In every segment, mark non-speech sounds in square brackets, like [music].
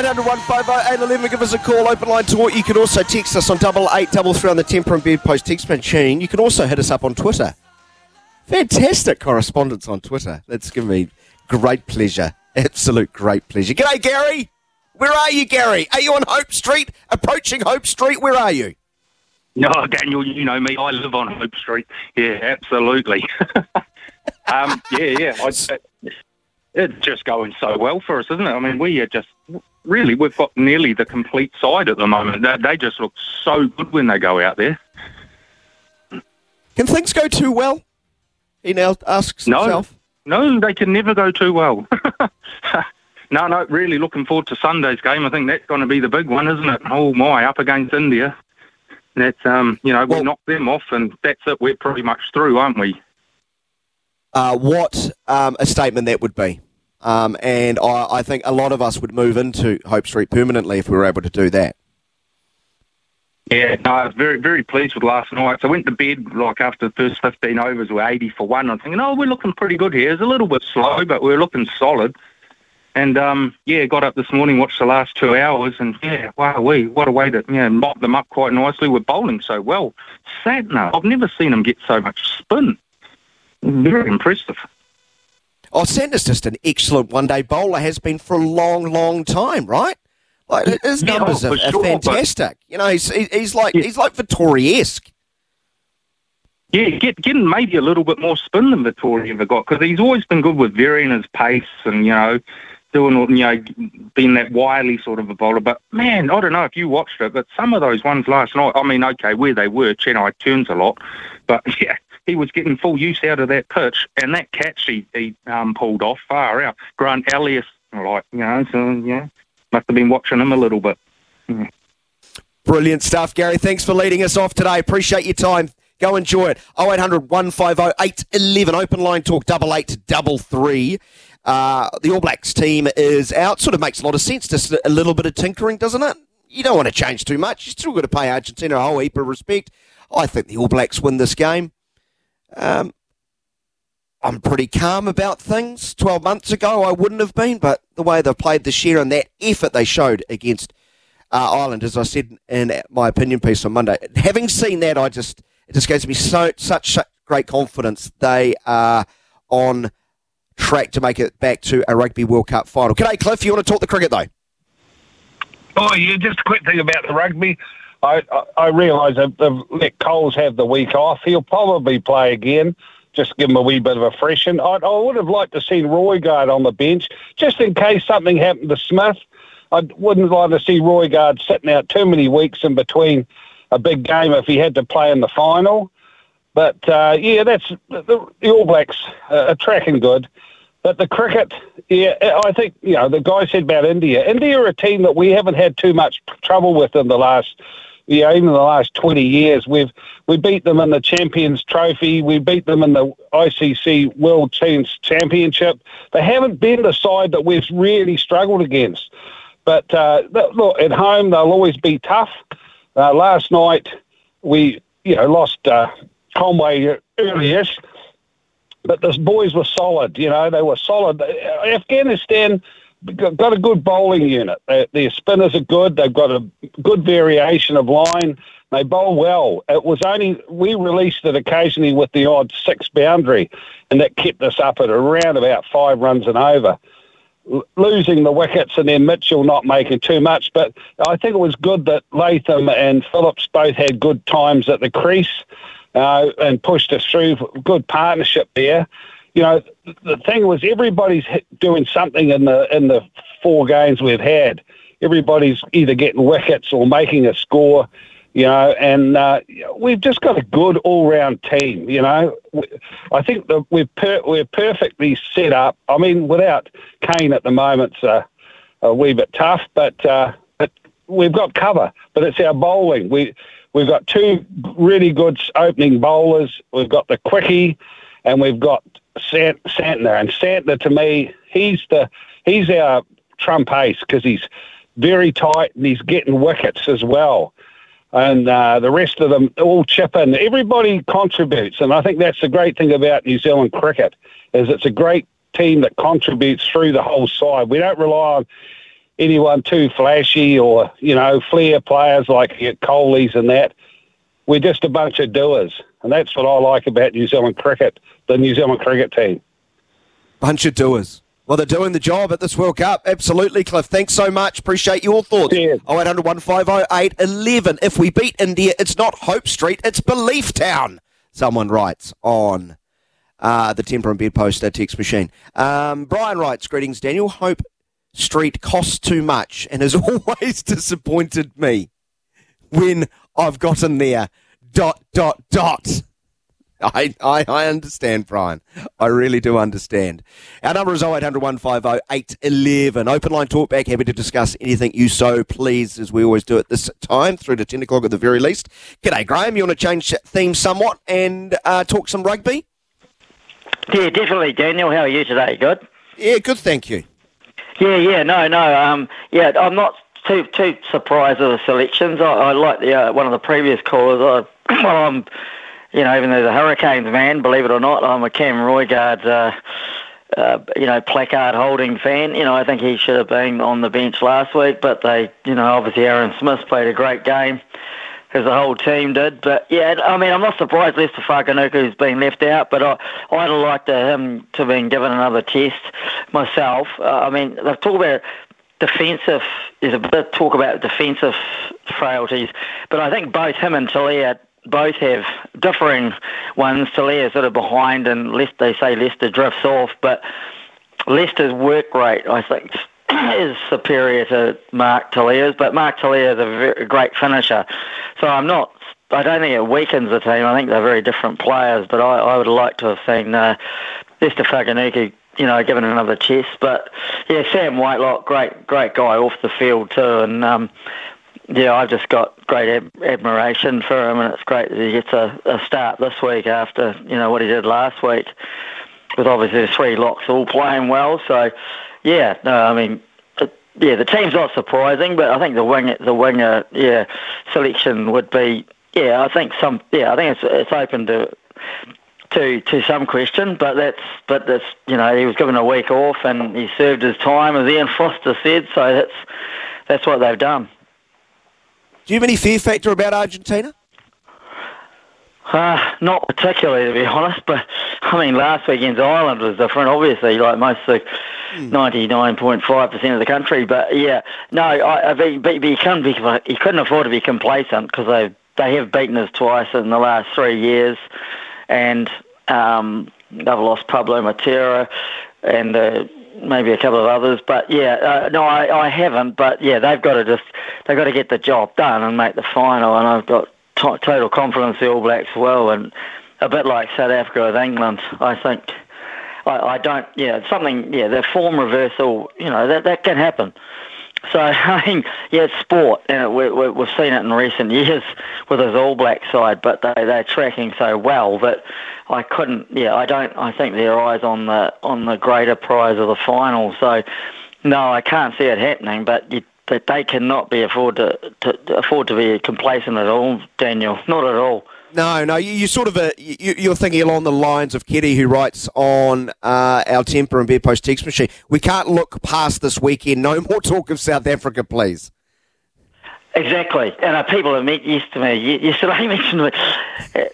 0800 150 Give us a call. Open line talk. You can also text us on double eight double three on the Tempur and Bed Post text machine. You can also hit us up on Twitter. Fantastic correspondence on Twitter. That's given me great pleasure. Absolute great pleasure. G'day, Gary. Where are you, Gary? Are you on Hope Street? Approaching Hope Street? Where are you? No, Daniel, you know me. I live on Hope Street. Yeah, absolutely. [laughs] um, yeah, yeah. I, it's just going so well for us, isn't it? I mean, we are just really we've got nearly the complete side at the moment. They, they just look so good when they go out there. Can things go too well? He now asks No, himself. no, they can never go too well. [laughs] no, no, really looking forward to Sunday's game. I think that's going to be the big one, isn't it? Oh my, up against India. That's um, you know, we Well- knocked them off, and that's it. We're pretty much through, aren't we? uh, what um, a statement that would be. Um, and I, I think a lot of us would move into Hope Street permanently if we were able to do that. Yeah, no, I was very, very pleased with last night. So I went to bed like after the first 15 overs, we're 80 for one. I'm thinking, oh, we're looking pretty good here. It's a little bit slow, but we're looking solid. And um, yeah, got up this morning, watched the last two hours, and yeah, wow, we what a way to yeah mop them up quite nicely. We're bowling so well. Santner, I've never seen them get so much spin. Very impressive. Oh, Santner's just an excellent one-day bowler has been for a long, long time, right? Like his Yeah, numbers oh, are, for are sure, but- fantastic. You know, he's he's like Yeah. he's like Vettori-esque. Yeah, get, getting maybe a little bit more spin than Vettori ever got because he's always been good with varying his pace and you know doing all- you know being that wily sort of a bowler. But man, I don't know if you watched it, but some of those ones last night. I mean, okay, where they were, Chennai turns a lot, but [laughs] yeah, he was getting full use out of that pitch and that catch he, he um, pulled off far out. Grant Elliott, like you know, so yeah, must have been watching him a little bit. Brilliant stuff, Gary. Thanks for leading us off today. Appreciate your time. Go enjoy it. 0800 150 811. Open line talk double eight double three. Uh, the All Blacks team is out. Sort of makes a lot of sense. Just a little bit of tinkering, doesn't it? You don't want to change too much. You still got to pay Argentina a whole heap of respect. I think the All Blacks win this game. Um, I'm pretty calm about things. 12 months ago, I wouldn't have been, but the way they've played this year and that effort they showed against uh, Ireland, as I said in my opinion piece on Monday, having seen that, I just it just gives me so such, such great confidence they are on track to make it back to a Rugby World Cup final. G'day, Cliff. You want to talk the cricket though? Oh, yeah, just a quick thing about the rugby. I, I, realise they've, they've let Coles have the week off. He'll probably play again, just give him a wee bit of a freshen. I, I would have liked to see Roigard on the bench, just in case something happened to Smith. I wouldn't like to see Roigard sitting out too many weeks in between a big game if he had to play in the final. But uh, yeah, that's the, the All Blacks uh, are tracking good. But the cricket, yeah, I think you know the guy said about India. India are a team that we haven't had too much trouble with in the last, yeah, even the last twenty years. We've we beat them in the Champions Trophy. We beat them in the ICC World Teams Championship. They haven't been the side that we've really struggled against. But uh, look, at home they'll always be tough. Uh, last night we, you know, lost uh, Conway early-ish, but the boys were solid. You know, they were solid. Afghanistan got a good bowling unit. Their, their spinners are good. They've got a good variation of line. They bowl well. It was only we released it occasionally with the odd six boundary, and that kept us up at around about five runs and over. L- losing the wickets and then Mitchell not making too much, but I think it was good that Latham and Phillips both had good times at the crease uh, and pushed us through. Good partnership there. You know, the thing was everybody's doing something in the in the four games we've had. Everybody's either getting wickets or making a score you know, and uh, we've just got a good all-round team. You know, I think that we're per- we're perfectly set up. I mean, without Kane at the moment, it's a, a wee bit tough, but uh, we've got cover. But it's our bowling. We we've got two really good opening bowlers. We've got the quickie, and we've got Sant- Santner. And Santner, to me, he's the he's our trump ace because he's very tight and he's getting wickets as well and uh, the rest of them all chip in. Everybody contributes, and I think that's the great thing about New Zealand cricket is it's a great team that contributes through the whole side. We don't rely on anyone too flashy or you know flair players like Kohli's and that. We're just a bunch of doers, and that's what I like about New Zealand cricket, the New Zealand cricket team. Bunch of doers. Well, they're doing the job at this World Cup. Absolutely, Cliff. Thanks so much. Appreciate your thoughts. Cheers. 0800 150 11. If we beat India, it's not Hope Street, it's Belief Town. Someone writes on uh, the Tempur and Bedpost text machine. Um, Brian writes, Greetings, Daniel. Hope Street costs too much and has [laughs] always disappointed me when I've gotten there. Dot, dot, dot. [laughs] I, I, I understand, Brian. I really do understand. Our number is 0800 150 811. Open line talkback. Happy to discuss anything you so please, as we always do at this time, through to 10 o'clock at the very least. G'day, Graham. You want to change theme somewhat and uh, talk some rugby? Yeah, definitely, Daniel. How are you today? Good. Yeah, good, thank you. Yeah, yeah, no, no. Um, yeah, I'm not too too surprised at the selections. I, I like the uh, one of the previous callers. I, [clears throat] well, I'm, you know, even though the Hurricanes man, believe it or not, I'm a Cam Roigard, uh, uh, you know, placard holding fan. You know, I think he should have been on the bench last week, but they, you know, obviously Aaron Smith played a great game. As the whole team did, but yeah, I mean, I'm not surprised Leicester Fainga'anuku's been left out, but I, I'd have liked him to have been given another test myself. Uh, I mean, they've talked about defensive. There's a bit of talk about defensive frailties, but I think both him and Telea both have differing ones. Telea's sort of behind, and Lest, they say Leicester drifts off, but Leicester's work rate, I think, [clears throat] is superior to Mark Telea's, but Mark Telea is a very, great finisher. So I'm not. I don't think it weakens the team. I think they're very different players, but I, I would like to have seen uh, Leicester Fainga'anuku you know, given another chest. But yeah, Sam Whitelock, great, great guy off the field too, and um, yeah, I've just got great admiration for him, and it's great that he gets a, a start this week after you know what he did last week, with obviously the three locks all playing well. So yeah, no, I mean. It, yeah, the team's not surprising, but I think the wing, the winger, yeah, selection would be, yeah, I think some, yeah, I think it's it's open to to to some question, but that's but that's you know he was given a week off and he served his time as Ian Foster said, so that's that's what they've done. Do you have any fear factor about Argentina? Uh, not particularly, to be honest. But I mean, last weekend's Ireland was different, obviously, like most of ninety-nine point five percent of the country. But yeah, no, I, I but, but you couldn't be you couldn't afford to be complacent because they they have beaten us twice in the last three years, and um, they've lost Pablo Matera and. Uh, maybe a couple of others, but yeah, uh, no, I, I haven't. But yeah, they've got to just they've got to get the job done and make the final. And I've got total confidence the All Blacks well, and a bit like South Africa with England, I think. I, I don't. Yeah, something. Yeah, the form reversal. You know that that can happen. So [laughs] I mean, yeah, it's sport, and we, we, we've seen it in recent years [laughs] with his All Black side, but they they're tracking so well that I couldn't. Yeah, I don't. I think their eyes on the on the greater prize of the final. So no, I can't see it happening. But you, that they cannot be afford to, to afford to be complacent at all, Daniel. Not at all. No, no, you, you sort of uh, you, you're thinking along the lines of Ketty, who writes on uh, our Tempur and Bedpost text machine. We can't look past this weekend. No more talk of South Africa, please. Exactly, and uh, people have used to me yesterday. [laughs] mentioned me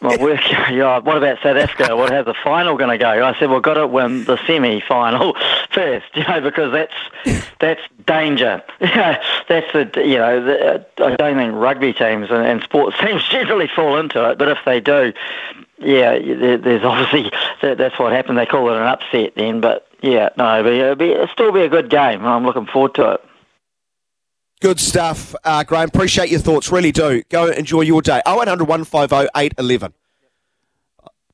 my work. Yeah, what about South Africa? What how's the final going to go? I said, well, got to win the semi-final [laughs] first, [laughs] you know, because that's that's danger. that's the you know, the, uh, I don't think rugby teams and, and sports teams generally fall into it, but if they do, yeah, there, there's obviously that, that's what happened. They call it an upset then, but yeah, no, it'll, be, it'll still be a good game. I'm looking forward to it. Good stuff, uh, Graham. Appreciate your thoughts. Really do. Go enjoy your day. 0800 150 811.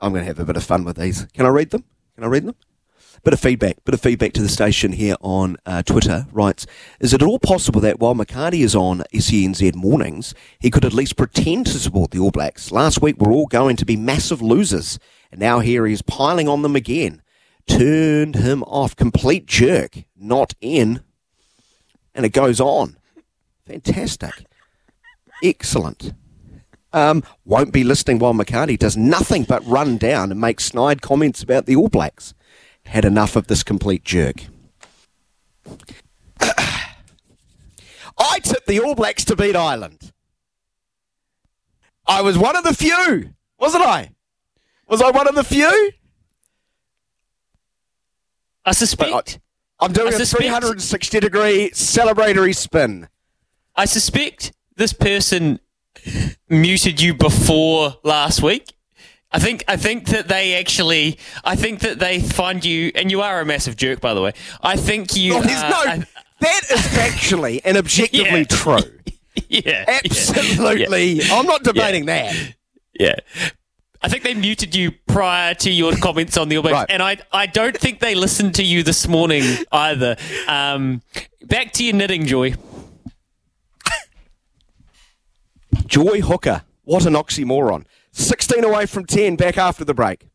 I'm going to have a bit of fun with these. Can I read them? Can I read them? Bit of feedback. Bit of feedback to the station here on uh, Twitter. Writes, is it at all possible that while McCarty is on SENZ mornings, he could at least pretend to support the All Blacks? Last week we're all going to be massive losers, and now here he's piling on them again. Turned him off. Complete jerk. Not in. And it goes on. Fantastic. Excellent. Um, won't be listening while McCarty does nothing but run down and make snide comments about the All Blacks. Had enough of this complete jerk. [coughs] I tipped the All Blacks to beat Ireland. I was one of the few, wasn't I? Was I one of the few? I suspect. I, am doing I a suspect, 360 degree celebratory spin. I suspect this person muted you before last week. I think I think that they actually I think that they find you and you are a massive jerk by the way. I think you oh, no I, that is factually and objectively [laughs] Yeah. true. [laughs] yeah. Absolutely. Yeah. I'm not debating that. Yeah. I think they muted you prior to your comments on the All Right. and I I don't think they listened to you this morning either. Um, back to your knitting, Joy. Joy Hooker. What an oxymoron. 16 away from 10, back after the break.